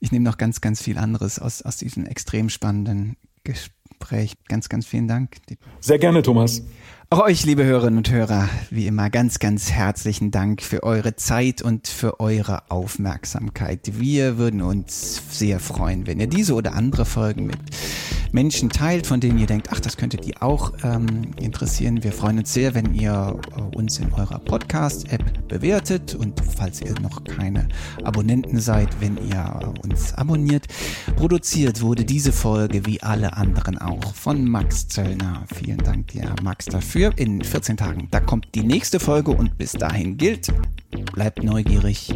ich nehme noch ganz, ganz viel anderes aus, aus diesem extrem spannenden Gespräch. Ganz, ganz vielen Dank. Sehr gerne, Thomas. Auch euch, liebe Hörerinnen und Hörer, wie immer ganz, ganz herzlichen Dank für eure Zeit und für eure Aufmerksamkeit. Wir würden uns sehr freuen, wenn ihr diese oder andere Folgen mit Menschen teilt, von denen ihr denkt, ach, das könnte die auch ähm, interessieren. Wir freuen uns sehr, wenn ihr äh, uns in eurer Podcast-App bewertet und falls ihr noch keine Abonnenten seid, wenn ihr uns abonniert. Produziert wurde diese Folge wie alle anderen auch von Max Zöllner. Vielen Dank dir, Max, dafür. In 14 Tagen, da kommt die nächste Folge und bis dahin gilt, bleibt neugierig